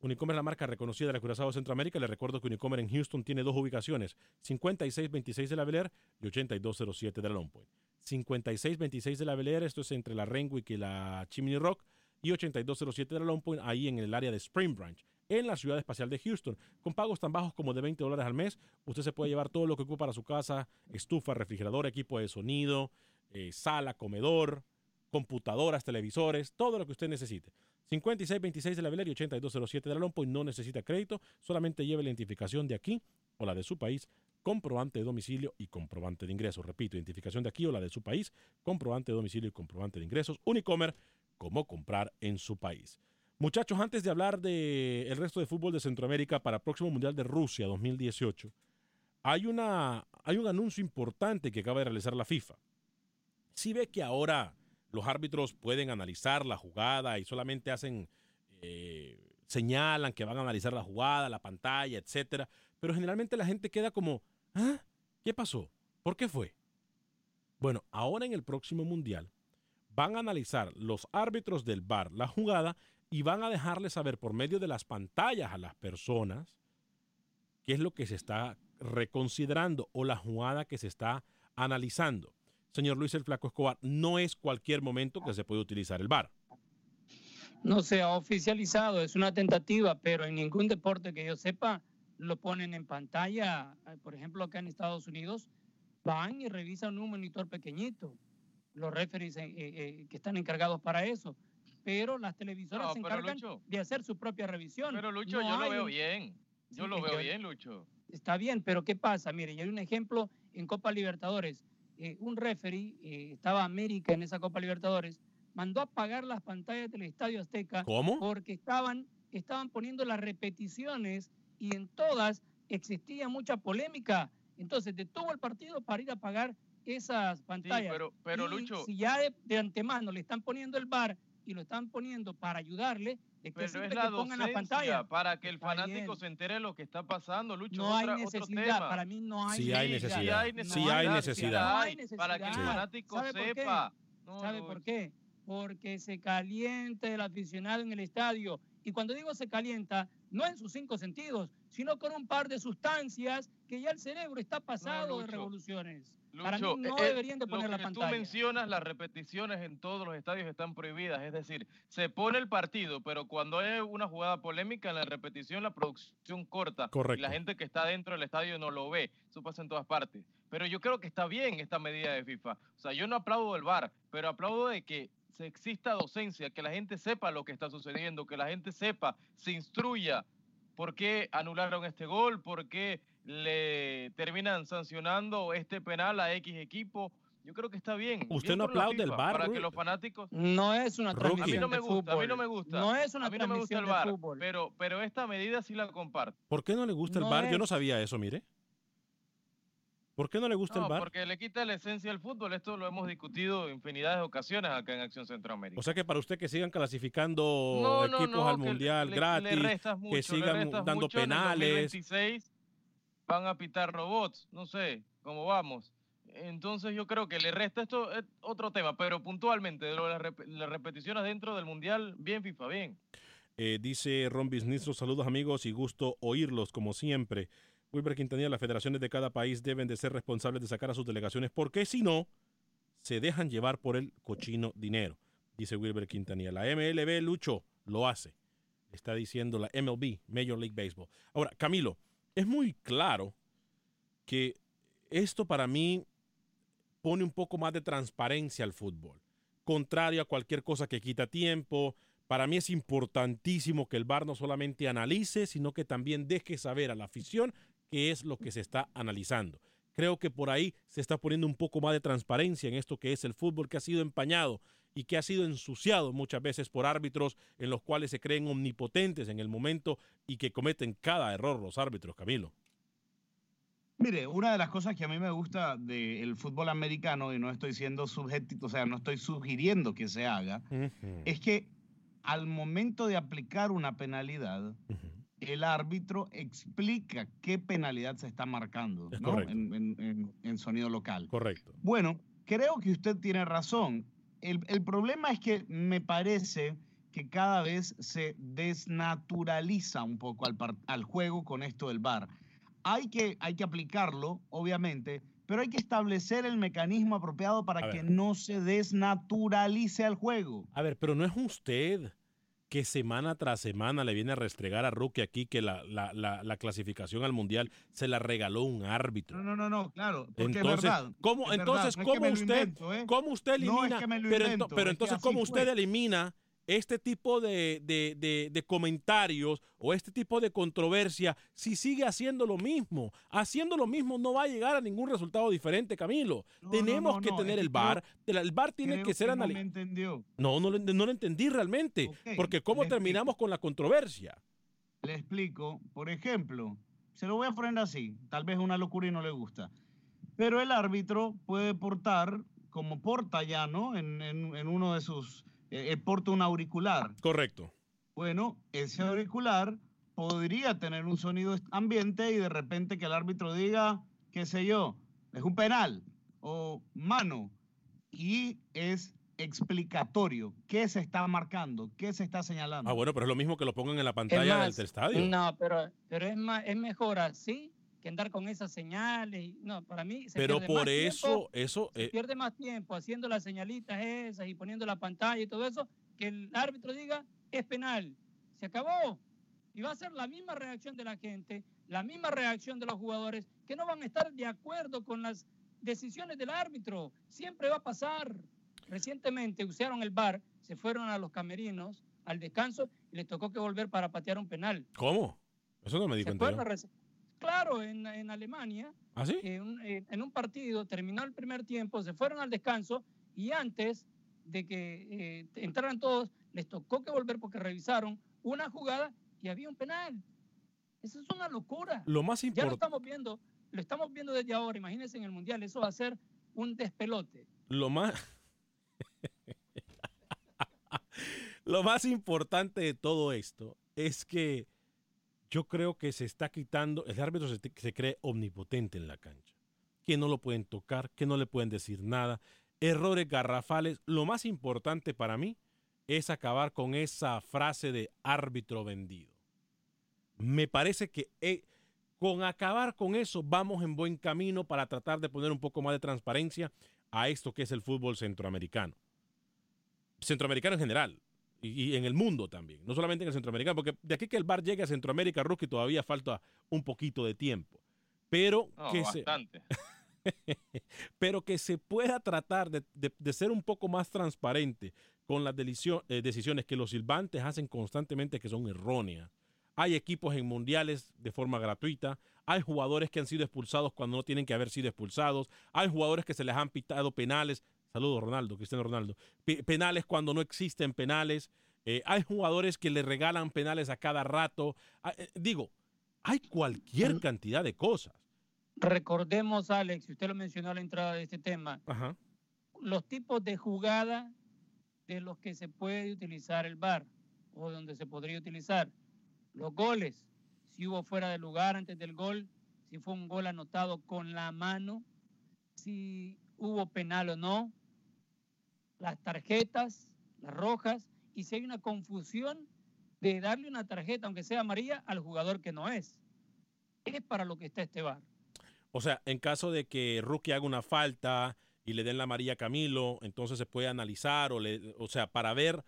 Unicomer es la marca reconocida de la Curazao Centroamérica. Les recuerdo que Unicomer en Houston tiene dos ubicaciones, 5626 de la Bel Air y 8207 de la Long Point. 5626 de la Bel Air, esto es entre la Renwick y la Chimney Rock, y 8207 de la Long Point, ahí en el área de Spring Branch, en la ciudad espacial de Houston. Con pagos tan bajos como de 20 dólares al mes, usted se puede llevar todo lo que ocupa para su casa, estufa, refrigerador, equipo de sonido, eh, sala, comedor, computadoras, televisores, todo lo que usted necesite. 5626 de la Bel y 8207 de la Lompo y no necesita crédito, solamente lleve la identificación de aquí o la de su país, comprobante de domicilio y comprobante de ingresos. Repito, identificación de aquí o la de su país, comprobante de domicilio y comprobante de ingresos. Unicomer, cómo comprar en su país. Muchachos, antes de hablar del el resto de fútbol de Centroamérica para el próximo Mundial de Rusia 2018, hay, una, hay un anuncio importante que acaba de realizar la FIFA si ve que ahora los árbitros pueden analizar la jugada y solamente hacen, eh, señalan que van a analizar la jugada, la pantalla, etcétera, pero generalmente la gente queda como, ¿ah? ¿Qué pasó? ¿Por qué fue? Bueno, ahora en el próximo mundial van a analizar los árbitros del bar la jugada y van a dejarle saber por medio de las pantallas a las personas qué es lo que se está reconsiderando o la jugada que se está analizando señor Luis el Flaco Escobar, no es cualquier momento que se puede utilizar el VAR. No se ha oficializado, es una tentativa, pero en ningún deporte que yo sepa lo ponen en pantalla. Por ejemplo, acá en Estados Unidos van y revisan un monitor pequeñito, los referees eh, eh, que están encargados para eso. Pero las televisoras se encargan de hacer su propia revisión. Pero Lucho, yo lo veo bien. Yo lo veo bien, Lucho. Está bien, pero ¿qué pasa? Mire, hay un ejemplo en Copa Libertadores. Eh, un referee, eh, estaba América en esa Copa Libertadores, mandó a apagar las pantallas del Estadio Azteca. ¿Cómo? Porque estaban, estaban poniendo las repeticiones y en todas existía mucha polémica. Entonces detuvo el partido para ir a apagar esas pantallas. pero, pero Lucho. Si ya de, antemano le están poniendo el bar y lo están poniendo para ayudarle, es que pero es la que pongan la pantalla. Para que el fanático se entere de lo que está pasando, Lucho. No hay necesidad, para mí no hay sí necesidad. Hay necesidad. Sí hay necesidad. Para que el fanático sepa. ¿Sabe por qué? Porque se calienta el aficionado en el estadio. Y cuando digo se calienta, no en sus cinco sentidos, sino con un par de sustancias que ya el cerebro está pasado de revoluciones. Para mí Lucho, no eh, deberían de lo poner la que pantalla. Tú mencionas las repeticiones en todos los estadios están prohibidas, es decir, se pone el partido, pero cuando hay una jugada polémica en la repetición la producción corta Correcto. y la gente que está dentro del estadio no lo ve, eso pasa en todas partes. Pero yo creo que está bien esta medida de FIFA. O sea, yo no aplaudo el VAR, pero aplaudo de que se exista docencia, que la gente sepa lo que está sucediendo, que la gente sepa, se instruya por qué anularon este gol, por qué le terminan sancionando este penal a X equipo. Yo creo que está bien. ¿Usted Bien no aplaude el que los fanáticos... No es una. A mí no me gusta, a mí no me gusta. No es una a mí no me gusta el fútbol. pero, pero esta medida sí la comparto. ¿Por qué no le gusta el No VAR? Yo no sabía eso, mire. ¿Por qué no le gusta No, el VAR? porque le quita la esencia al fútbol. Esto lo hemos discutido infinidad de ocasiones acá en Acción Centroamérica. O sea que para usted que sigan clasificando No, equipos no, al que mundial le- gratis, mucho, que sigan dando. En el penales. 2026 van a pitar robots, no sé cómo vamos. Entonces yo creo que le resta esto es otro tema, pero puntualmente de las, las repeticiones dentro del mundial, bien FIFA, bien. Eh, dice Ron Bisnistro, saludos amigos y gusto oírlos como siempre. Wilber Quintanilla, las federaciones de cada país deben de ser responsables de sacar a sus delegaciones porque si no, se dejan llevar por el cochino dinero, dice Wilber Quintanilla. La MLB, Lucho, lo hace. Está diciendo la MLB, Major League Baseball. Ahora, Camilo, es muy claro que esto para mí pone un poco más de transparencia al fútbol. Contrario a cualquier cosa que quita tiempo, para mí es importantísimo que el VAR no solamente analice, sino que también deje saber a la afición qué es lo que se está analizando. Creo que por ahí se está poniendo un poco más de transparencia en esto que es el fútbol que ha sido empañado y que ha sido ensuciado muchas veces por árbitros en los cuales se creen omnipotentes en el momento y que cometen cada error los árbitros, Camilo. Mire, una de las cosas que a mí me gusta del fútbol americano, y no estoy siendo subjetivo, o sea, no estoy sugiriendo que se haga, es que al momento de aplicar una penalidad, el árbitro explica qué penalidad se está marcando Es ¿no? correcto. en, en- en- en sonido local. Correcto. Bueno, creo que usted tiene razón. El, el problema es que me parece que cada vez se desnaturaliza un poco al, par- al juego con esto del VAR. Hay que, hay que aplicarlo, obviamente, pero hay que establecer el mecanismo apropiado para que no se desnaturalice al juego. A ver, pero no es usted que semana tras semana le viene a restregar a Rookie aquí que la, la- la- la clasificación al Mundial se la regaló un árbitro. No, no, no, no, claro, porque Entonces, es verdad. ¿cómo, es entonces, verdad, no es que ¿cómo usted, invento, ¿eh? cómo usted No es elimina? que me lo pero, ento- entonces, ¿cómo usted elimina este tipo de, de- de- de comentarios o este tipo de controversia si sigue haciendo lo mismo? Haciendo lo mismo no va a llegar a ningún resultado diferente, Camilo. No, Tenemos no, que tener el VAR. El- VAR tiene que ser no me analizado. entendió. No, no, lo- no lo entendí realmente. Porque ¿cómo terminamos con la controversia? Le explico, por ejemplo, se lo voy a poner así, tal vez una locura y no le gusta, pero el árbitro puede portar, como porta ya, ¿no? En, en- en uno de sus, eh, eh, porta un auricular. Correcto. Bueno, ese auricular podría tener un sonido ambiente y de repente que el árbitro diga, qué sé yo, es un penal o mano y es explicatorio. ¿Qué se está marcando? ¿Qué se está señalando? Ah, bueno, pero es lo mismo que lo pongan en la Es pantalla más, del estadio. No, pero, pero es, más, es mejor así que andar con esas señales. y- No, para mí se Pero pierde más por eso, tiempo- eso, se eh, pierde más tiempo haciendo las señalitas esas y poniendo la pantalla y todo eso, que el árbitro diga es penal. Se acabó. Y va a ser la misma reacción de la gente, la misma reacción de los jugadores, que no van a estar de acuerdo con las decisiones del árbitro. Siempre va a pasar. Recientemente usaron el bar, se fueron a los camerinos al descanso y les tocó que volver para patear un penal. ¿cómo? Eso no me di ¿Se cuenta. Claro, en, en Alemania, ¿Ah, sí? en, un, en un partido, terminó el primer tiempo, se fueron al descanso y antes de que eh, entraran todos, les tocó que volver porque revisaron una jugada y había un penal. Eso es una locura. Lo más Ya lo importante, estamos viendo, lo estamos viendo desde ahora, imagínense en el Mundial, eso va a ser un despelote. lo más, lo más importante de todo esto es que yo creo que se está quitando, el árbitro se, cree omnipotente en la cancha, que no lo pueden tocar, que no le pueden decir nada, errores garrafales. Lo más importante para mí es acabar con esa frase de árbitro vendido. Me parece que eh, Con acabar con eso, vamos en buen camino para tratar de poner un poco más de transparencia a esto que es el fútbol centroamericano. Centroamericano en general y, y en el mundo también, no solamente en el centroamericano, porque de aquí que el bar llegue a Centroamérica, Rookie, todavía falta un poquito de tiempo. Pero No, que se, pero que se pueda tratar de, de- de ser un poco más transparente con las delicio- eh, decisiones que los silbantes hacen constantemente que son erróneas. Hay equipos en mundiales de forma gratuita, hay jugadores que han sido expulsados cuando no tienen que haber sido expulsados, hay jugadores que se les han pitado penales, saludos Ronaldo, Cristiano Ronaldo, pe- penales cuando no existen penales, eh, hay jugadores que le regalan penales a cada rato, Ah, eh, digo, hay cualquier cantidad de cosas. Recordemos, Alex, usted lo mencionó a la entrada de este tema, Ajá. los tipos de jugada de los que se puede utilizar el VAR o donde se podría utilizar. Los goles, si hubo fuera de lugar antes del gol, si fue un gol anotado con la mano, si hubo penal o no, las tarjetas, las rojas, y si hay una confusión de darle una tarjeta, aunque sea amarilla, al jugador que no es. Es para lo que está este VAR. O sea, en caso de que Rookie haga una falta y le den la amarilla a Camilo, entonces se puede analizar o, le, o sea, para ver,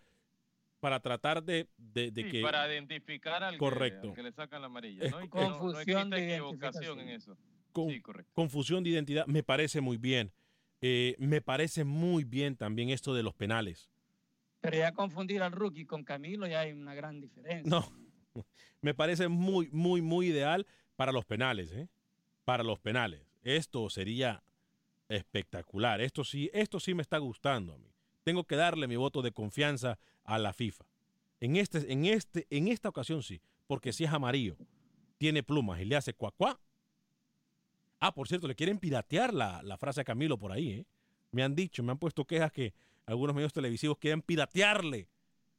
para tratar de, de- de Sí, que... para identificar al, Correcto. que, al que le sacan la amarilla. Es ¿no? Y que no- no, confusión existe de equivocación en eso. con- Sí, correcto. confusión de identidad, me parece muy bien. Eh, me parece muy bien también esto de los penales. Pero ya confundir al rookie con Camilo ya hay una gran diferencia. No, me parece muy, muy, muy ideal para los penales, ¿eh? Para los penales. Esto sería espectacular. Esto sí, esto sí me está gustando a mí. Tengo que darle mi voto de confianza a la FIFA. En, este, en, este, en esta ocasión sí, porque si es amarillo, tiene plumas y le hace cuacuá. Ah, por cierto, le quieren piratear la, la frase a Camilo por ahí, ¿eh? Me han dicho, me han puesto quejas que algunos medios televisivos quieren piratearle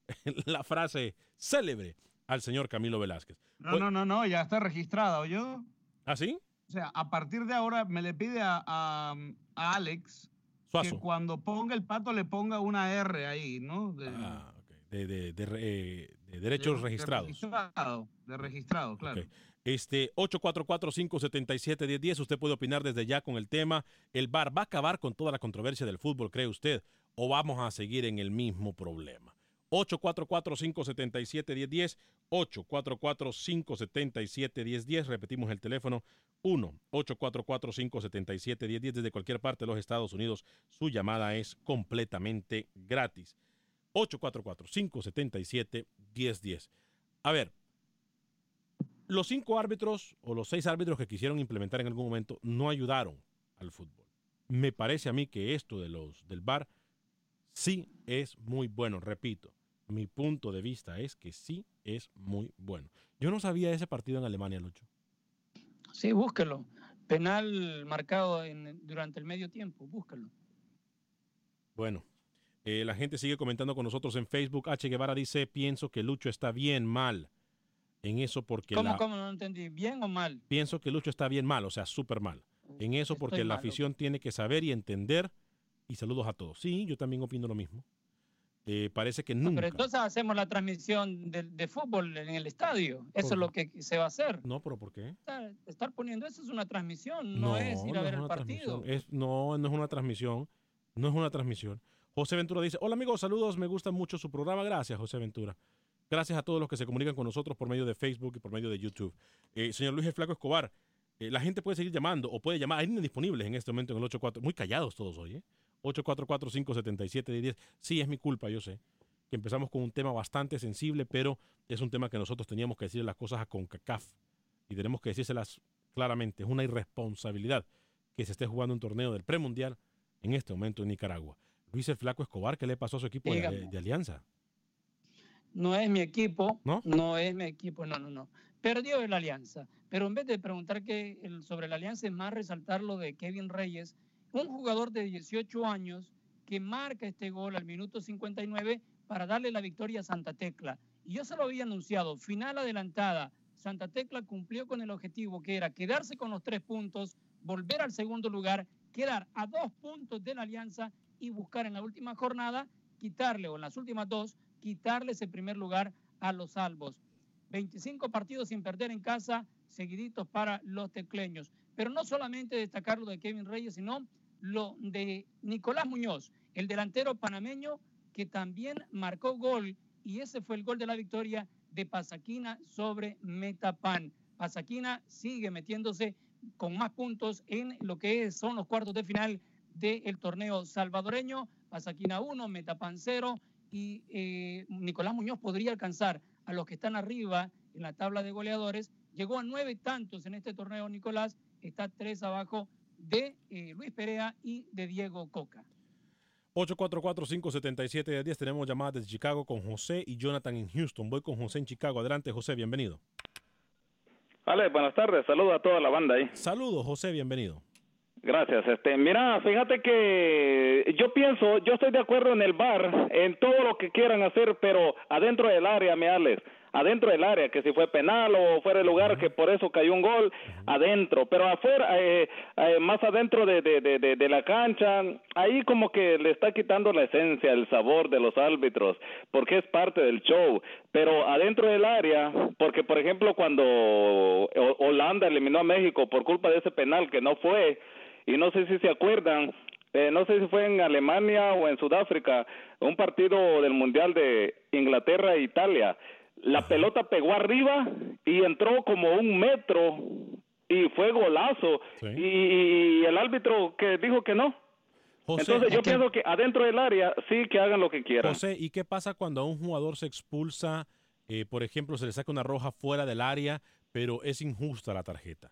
la frase célebre al señor Camilo Velázquez. No, no, no, no, ya está registrada, yo. ¿Ah, sí? O sea, a partir de ahora me le pide a, a- a Alex Suazo. que cuando ponga el pato le ponga una R ahí, ¿no? De, Ah, ok. De, de- eh, de derechos de- registrados. De registrado, de registrado, claro. Este 844-577-1010. Usted puede opinar desde ya con el tema. ¿El VAR va a acabar con toda la controversia del fútbol, cree usted? ¿O vamos a seguir en el mismo problema? 844-577-1010. 844-577-1010. Repetimos el teléfono. 1-844-577-1010. Desde cualquier parte de los Estados Unidos, su llamada es completamente gratis. 844-577-1010. A ver, los cinco árbitros o los seis árbitros que quisieron implementar en algún momento no ayudaron al fútbol. Me parece a mí que esto de los del VAR sí es muy bueno. Repito, mi punto de vista es que sí es muy bueno. Yo no sabía ese partido en Alemania, Lucho. Sí, búsquelo. Penal marcado en- durante el medio tiempo, búsquelo. Bueno, eh, la gente sigue comentando con nosotros en Facebook. H. Guevara dice, pienso que Lucho está bien mal en eso porque ¿Cómo, la- cómo? No entendí. ¿Bien o mal? pienso que Lucho está bien mal, o sea, súper mal. En eso porque Estoy la afición tiene que saber y entender. Y saludos a todos. Sí, yo también opino lo mismo. Eh, parece que No, nunca. pero entonces hacemos la transmisión de, de fútbol en el estadio. Eso es lo que se va a hacer. No, pero ¿por qué? Estar, estar poniendo eso es una transmisión, no, es ir a ver el partido. Es- no, no es una transmisión. No es una transmisión. José Ventura dice, hola amigos, saludos, me gusta mucho su programa. Gracias, José Ventura. Gracias a todos los que se comunican con nosotros por medio de Facebook y por medio de YouTube. Eh, señor Luis El Flaco Escobar, eh, la gente puede seguir llamando o puede llamar. Hay líneas disponibles en este momento en el 84. Muy callados todos hoy, ¿eh? 844-577-10. Sí, es mi culpa, yo sé. Que empezamos con un tema bastante sensible, pero es un tema que nosotros teníamos que decirle las cosas a CONCACAF. Y tenemos que decírselas claramente. Es una irresponsabilidad que se esté jugando un torneo del premundial en este momento en Nicaragua. Luis el Flaco Escobar, ¿qué le pasó a su equipo de Alianza? No es mi equipo, ¿No? es mi equipo, no, no, no. Perdió el Alianza, pero en vez de preguntar que el- sobre la Alianza es más resaltar lo de Kevin Reyes, un jugador de 18 años que marca este gol al minuto 59 para darle la victoria a Santa Tecla. Y yo se lo había anunciado, final adelantada. Santa Tecla cumplió con el objetivo que era quedarse con los tres puntos, volver al segundo lugar, quedar a dos puntos de la Alianza y buscar en la última jornada quitarle, o en las últimas dos, quitarle ese primer lugar a los salvos. 25 partidos sin perder en casa, seguiditos para los tecleños. Pero no solamente destacar lo de Kevin Reyes, sino lo de Nicolás Muñoz, el delantero panameño que también marcó gol y ese fue el gol de la victoria de Pasaquina sobre Metapan. Pasaquina sigue metiéndose con más puntos en lo que son los cuartos de final del torneo salvadoreño. Pasaquina 1, Metapan 0 y eh, Nicolás Muñoz podría alcanzar a los que están arriba en la tabla de goleadores. Llegó a nueve tantos en este torneo Nicolás, está tres abajo de eh, Luis Perea y de Diego Coca. 844-577-10. Tenemos llamadas desde Chicago con José y Jonathan en Houston. Voy con José en Chicago. Adelante, José, bienvenido. Vale, buenas tardes. Saludos a toda la banda ahí. Saludos, José, bienvenido. Gracias. Este, mira, fíjate que yo pienso, yo estoy de acuerdo en el bar, en todo lo que quieran hacer, pero adentro del área, me Alex adentro del área, que si fue penal o fuera el lugar que por eso cayó un gol, adentro, pero afuera, eh, eh, más adentro de, de, de, de, la cancha, ahí como que le está quitando la esencia, el sabor de los árbitros, porque es parte del show, pero adentro del área, porque por ejemplo cuando Holanda eliminó a México por culpa de ese penal que no fue, y no sé si se acuerdan, eh, no sé si fue en Alemania o en Sudáfrica, un partido del Mundial de Inglaterra e Italia, la pelota pegó arriba y entró como un metro y fue golazo. Y, el árbitro que dijo que no. Entonces yo pienso que adentro del área sí que hagan lo que quieran. José, ¿y qué pasa cuando a un jugador se expulsa, eh, por ejemplo, se le saca una roja fuera del área, pero es injusta la tarjeta?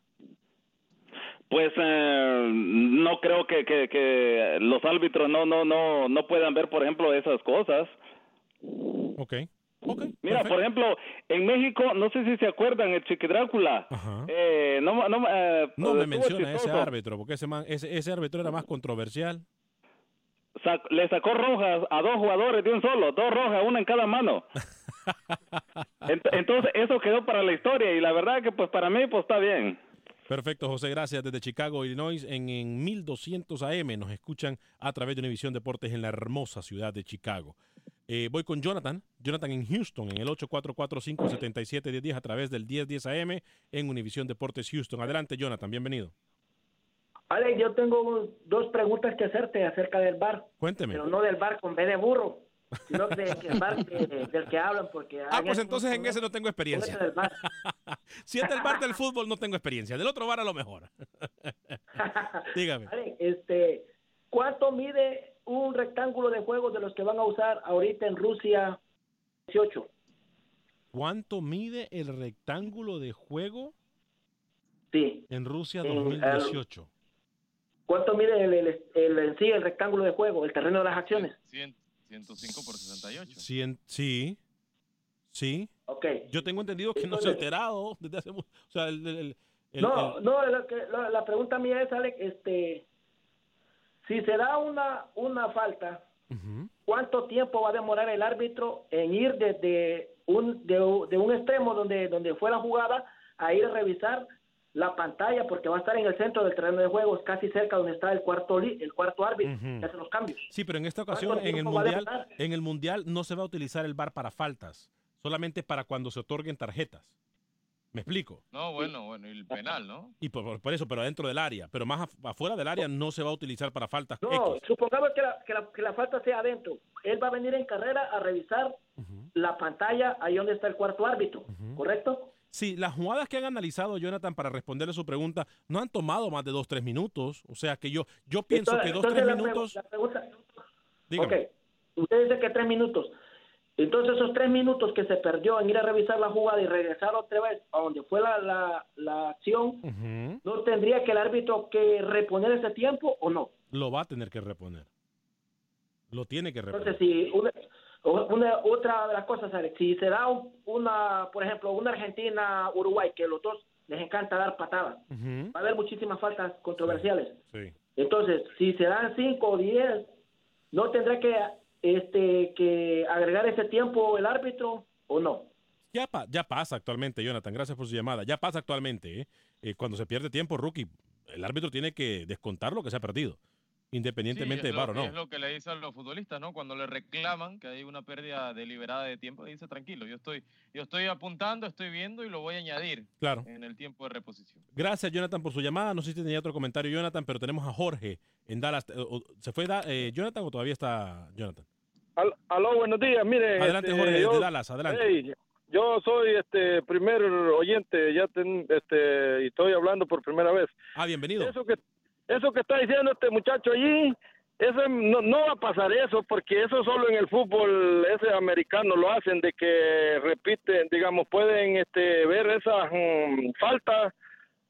Pues eh, no creo que, que, que, los árbitros no no no no puedan ver, por ejemplo, esas cosas. Okay. Mira, por ejemplo, en México, no sé si se acuerdan, el Chiqui Drácula. Eh, no no, eh, no me menciona ese árbitro, porque ese, ese, ese, árbitro era más controversial. le sacó rojas a dos jugadores de un solo, dos rojas, una en cada mano. Entonces, eso quedó para la historia y la verdad que pues para mí pues está bien. Perfecto, José, gracias. Desde Chicago, Illinois, en, en 1200 AM nos escuchan a través de Univisión Deportes en la hermosa ciudad de Chicago. Eh, voy con Jonathan, Jonathan en Houston, en el 844-577-1010 a través del 1010 AM en Univisión Deportes Houston. Adelante, Jonathan, bienvenido. Ale, yo tengo dos preguntas que hacerte acerca del bar. Cuénteme. Pero no del bar con B de burro, sino del bar del que hablan. Porque ah, pues entonces en ese no tengo experiencia. si es del bar del fútbol, no tengo experiencia. Del otro bar a lo mejor. Dígame. Este, ¿cuánto mide un rectángulo de juego de los que van a usar ahorita en Rusia 18. ¿Cuánto mide el rectángulo de juego? Sí. En Rusia 2018. ¿Cuánto mide el, el, en sí el rectángulo de juego, el terreno de las acciones? 105 por 68. sí. Sí. Ok. Yo tengo entendido que no se ha alterado desde hace mucho. O sea, el, no, no, la, la, pregunta mía es, Alex, este, si se da una, una falta, ¿cuánto tiempo va a demorar el árbitro en ir desde un, de, un extremo donde, donde fue la jugada a ir a revisar la pantalla porque va a estar en el centro del terreno de juegos, casi cerca donde está el cuarto el cuarto árbitro que hace los cambios. Sí, pero en esta ocasión en el mundial en el mundial no se va a utilizar el VAR para faltas, solamente para cuando se otorguen tarjetas. ¿Me explico? No, bueno, bueno, y el penal, ¿no? Y por, por, eso, pero dentro del área. Pero más afuera del área no se va a utilizar para faltas. No, supongamos que la, que, la, que la, falta sea adentro. Él va a venir en carrera a revisar la pantalla ahí donde está el cuarto árbitro, ¿correcto? Sí, las jugadas que han analizado, Jonathan, para responderle su pregunta, no han tomado más de dos, tres minutos. O sea que yo, yo pienso que dos, tres minutos. La pregunta, ok, usted dice que tres minutos. Entonces esos tres minutos que se perdió en ir a revisar la jugada y regresar otra vez a donde fue la, la, acción, ¿no tendría que el árbitro que reponer ese tiempo o no? Lo va a tener que reponer. Lo tiene que reponer. Entonces, si una, otra de las cosas, si se da una, por ejemplo, una Argentina-Uruguay, que los dos les encanta dar patadas, va a haber muchísimas faltas controversiales. Entonces, si se dan cinco o diez, no tendrá que este que agregar ese tiempo el árbitro o no. Ya, ya pasa actualmente, Jonathan. Gracias por su llamada. Ya pasa actualmente. ¿eh? Eh, cuando se pierde tiempo, rookie, el árbitro tiene que descontar lo que se ha perdido. Independientemente Sí, de es VAR lo- o no. Es lo que le dicen los futbolistas, ¿no? Cuando le reclaman que hay una pérdida deliberada de tiempo, le dice tranquilo, yo estoy, yo estoy apuntando, estoy viendo y lo voy a añadir Claro. en el tiempo de reposición. Gracias, Jonathan, por su llamada. No sé si tenía otro comentario, Jonathan, pero tenemos a Jorge en Dallas. Eh, ¿Se fue Da- eh, Jonathan o todavía está Jonathan? Al- aló, buenos días. Mire, Adelante, este, Jorge, yo- desde Dallas, adelante. Hey, yo soy este primer oyente, ya ten- este y estoy hablando por primera vez. Ah, bienvenido. Eso que eso que está diciendo este muchacho allí, eso no, no va a pasar eso porque eso solo en el fútbol ese americano lo hacen de que repiten, digamos, pueden este ver esas mm, faltas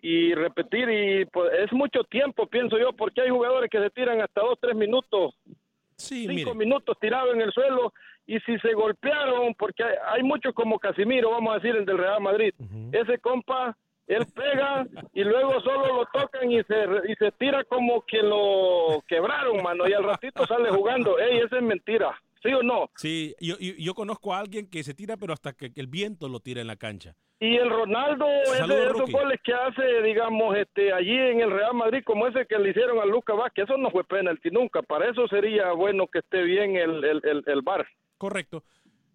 y repetir y pues, es mucho tiempo pienso yo porque hay jugadores que se tiran hasta dos tres minutos Sí, cinco minutos tirados en el suelo y si se golpearon, porque hay, hay muchos como Casimiro, vamos a decir, el del Real Madrid, ese compa, él pega y luego solo lo tocan y se, y se tira como que lo quebraron, mano, y al ratito sale jugando. Ey, esa es mentira, ¿sí o no? Sí, yo, yo, yo conozco a alguien que se tira, pero hasta que, el viento lo tira en la cancha. Y el Ronaldo, ese, Saludos, esos goles que hace, digamos, este, allí en el Real Madrid, como ese que le hicieron a Luca Vázquez, eso no fue penalti nunca. Para eso sería bueno que esté bien el, el, el, el VAR. Correcto.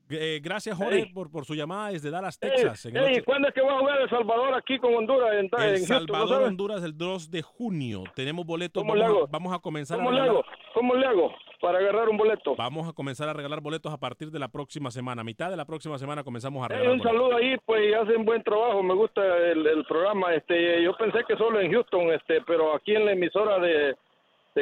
Eh, gracias, Jorge, por, por su llamada desde Dallas, Texas. en el ¿cuándo es que va a jugar El Salvador aquí con Honduras en, en El Houston, no Salvador? Honduras, el 2 de junio. Tenemos boletos. ¿Cómo Vamos le a, hago? vamos a comenzar ¿Cómo a le hago? ¿Cómo le hago para agarrar un boleto? Vamos a comenzar a regalar boletos a partir de la próxima semana. A mitad de la próxima semana comenzamos a regalar un boletos. saludo ahí, pues hacen buen trabajo, me gusta el, el programa. Este, yo pensé que solo en Houston, este, pero aquí en la emisora de,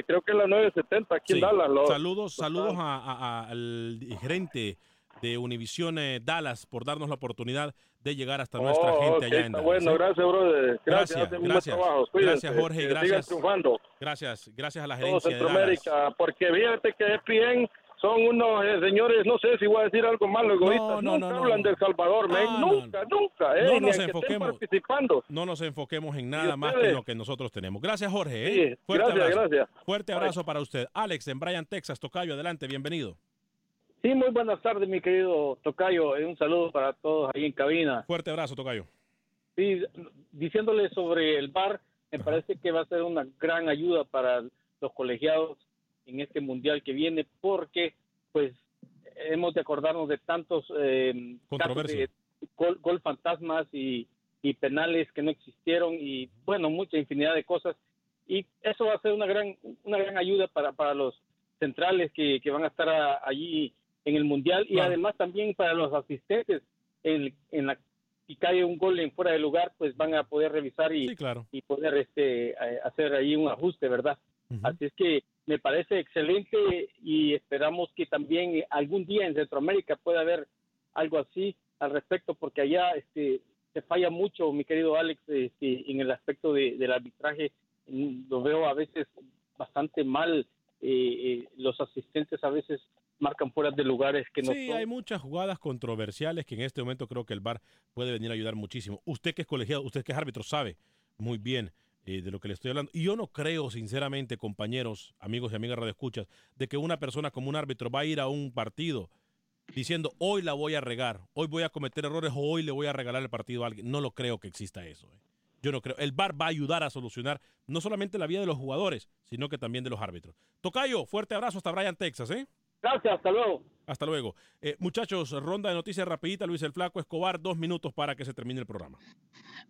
creo que es la 970 aquí Sí. en Dallas. lo- Saludos, saludos a- al gerente de Univision eh, Dallas por darnos la oportunidad de llegar hasta nuestra Oh, gente ok, allá en Dallas. bueno, ¿eh? gracias, brother. Gracias, Gracias, gracias. Gracias, Jorge, gracias. triunfando. Gracias, gracias a la todo gerencia de Dallas. Centroamérica, porque fíjate que ESPN son unos eh, señores, no sé si voy a decir algo malo, egoístas, no, nunca no, no. hablan del Salvador, Ah, nunca, nunca, eh, No nos enfoquemos. participando. No nos enfoquemos en nada más que en lo que nosotros tenemos. Gracias, Jorge. ¿eh? Sí, Fuerte gracias, abrazo. gracias. Fuerte abrazo para usted. Alex, en Bryan, Texas, Tocayo, adelante, bienvenido. Sí, muy buenas tardes, mi querido Tocayo. Eh, Un saludo para todos ahí en cabina. Fuerte abrazo, Tocayo. Sí, diciéndole sobre el bar, me parece que va a ser una gran ayuda para los colegiados en este mundial que viene, porque pues hemos de acordarnos de tantos eh, casos Controversia. de gol, gol fantasmas y, y penales que no existieron y bueno, mucha infinidad de cosas. Y eso va a ser una gran, una gran ayuda para, para los centrales que, que van a estar a- allí en el mundial y Claro. además también para los asistentes en, en la si cae un gol en fuera de lugar pues van a poder revisar y, Sí, claro. y poder este hacer ahí un ajuste verdad así es que me parece excelente y esperamos que también algún día en Centroamérica pueda haber algo así al respecto porque allá este se falla mucho mi querido Alex este, en el aspecto de- del arbitraje lo veo a veces bastante mal eh, eh, los asistentes a veces marcan fuera de lugares que no Sí, son. hay muchas jugadas controversiales que en este momento creo que el VAR puede venir a ayudar muchísimo. Usted que es colegiado, usted que es árbitro, sabe muy bien eh, de lo que le estoy hablando. Y yo no creo, sinceramente, compañeros, amigos y amigas radioescuchas, de que una persona como un árbitro va a ir a un partido diciendo hoy la voy a regar, hoy voy a cometer errores o hoy le voy a regalar el partido a alguien. No lo creo que exista eso. eh. Yo no creo. El VAR va a ayudar a solucionar no solamente la vida de los jugadores, sino que también de los árbitros. Tocayo, fuerte abrazo hasta Bryan, Texas, ¿eh? Gracias, hasta luego. Hasta luego. Eh, muchachos, ronda de noticias rapidita. Luis el Flaco Escobar, dos minutos para que se termine el programa.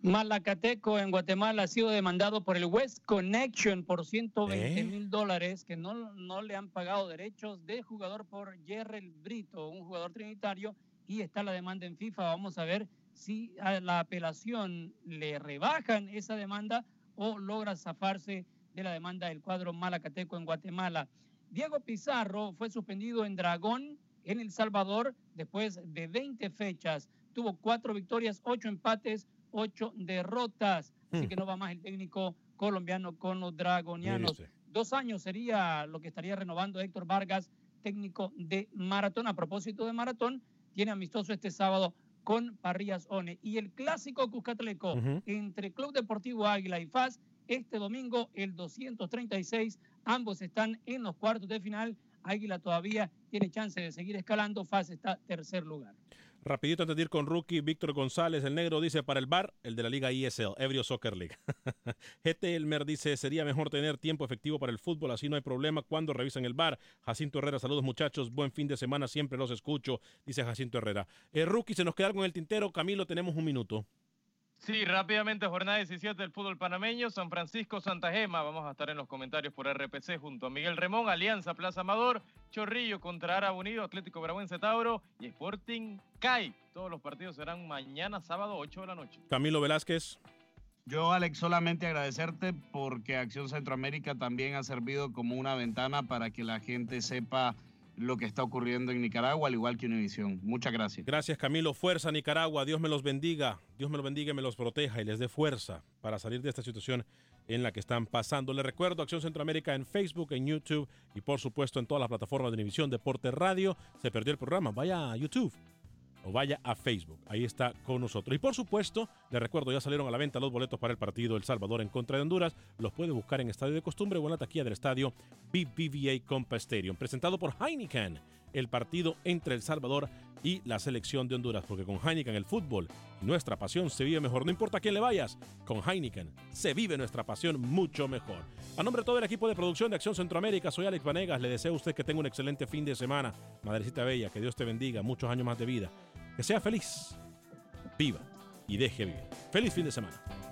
Malacateco en Guatemala ha sido demandado por el West Connection por 120 ¿Eh? mil dólares que no, no le han pagado derechos de jugador por Jerrel Brito, un jugador trinitario, y está la demanda en FIFA. Vamos a ver si a la apelación le rebajan esa demanda o logra zafarse de la demanda del cuadro Malacateco en Guatemala. Diego Pizarro fue suspendido en Dragón, en El Salvador, después de 20 fechas. Tuvo cuatro victorias, ocho empates, ocho derrotas. Así Hmm. que no va más el técnico colombiano con los dragonianos. Dos años sería lo que estaría renovando Héctor Vargas, técnico de Maratón. A propósito de Maratón, tiene amistoso este sábado con Parrillas One. Y el clásico Cuscatleco entre Club Deportivo Águila y FAS, este domingo el 236. Ambos están en los cuartos de final. Águila todavía tiene chance de seguir escalando. FAS está tercer lugar. Rapidito antes de ir con Rookie, Víctor González, el negro, dice para el bar, el de la Liga ESL, Ebrio Soccer League. GT Elmer dice, sería mejor tener tiempo efectivo para el fútbol, así no hay problema cuando revisan el bar. Jacinto Herrera, saludos muchachos, buen fin de semana, siempre los escucho, dice Jacinto Herrera. Eh, Rookie, se nos queda algo en el tintero, Camilo, tenemos un minuto. Sí, rápidamente, jornada 17 del fútbol panameño, San Francisco, Santa Gema. Vamos a estar en los comentarios por RPC junto a Miguel Remón, Alianza Plaza Amador, Chorrillo contra Árabe Unido, Atlético Veragüense Tauro y Sporting CAI. Todos los partidos serán mañana, sábado, 8 de la noche. Camilo Velázquez. Yo, Alex, solamente agradecerte porque Acción Centroamérica también ha servido como una ventana para que la gente sepa lo que está ocurriendo en Nicaragua, al igual que Univisión. Muchas gracias. Gracias, Camilo. Fuerza, Nicaragua. Dios me los bendiga. Dios me los bendiga y me los proteja y les dé fuerza para salir de esta situación en la que están pasando. Les recuerdo Acción Centroamérica en Facebook, en YouTube y por supuesto en todas las plataformas de Univisión Deporte Radio. Se perdió el programa. Vaya a YouTube o vaya a Facebook. Ahí está con nosotros. Y por supuesto, le recuerdo, ya salieron a la venta los boletos para el partido El Salvador en contra de Honduras. Los puede buscar en Estadio de Costumbre o en la taquilla del estadio BBVA Compa Stadium. Presentado por Heineken, el partido entre El Salvador y la selección de Honduras. Porque con Heineken el fútbol nuestra pasión se vive mejor. No importa a quién le vayas, con Heineken se vive nuestra pasión mucho mejor. A nombre de todo el equipo de producción de Acción Centroamérica, soy Alex Vanegas. Le deseo a usted que tenga un excelente fin de semana. Madrecita Bella, que Dios te bendiga. Muchos años más de vida. Que sea feliz, viva y deje vivir. Feliz fin de semana.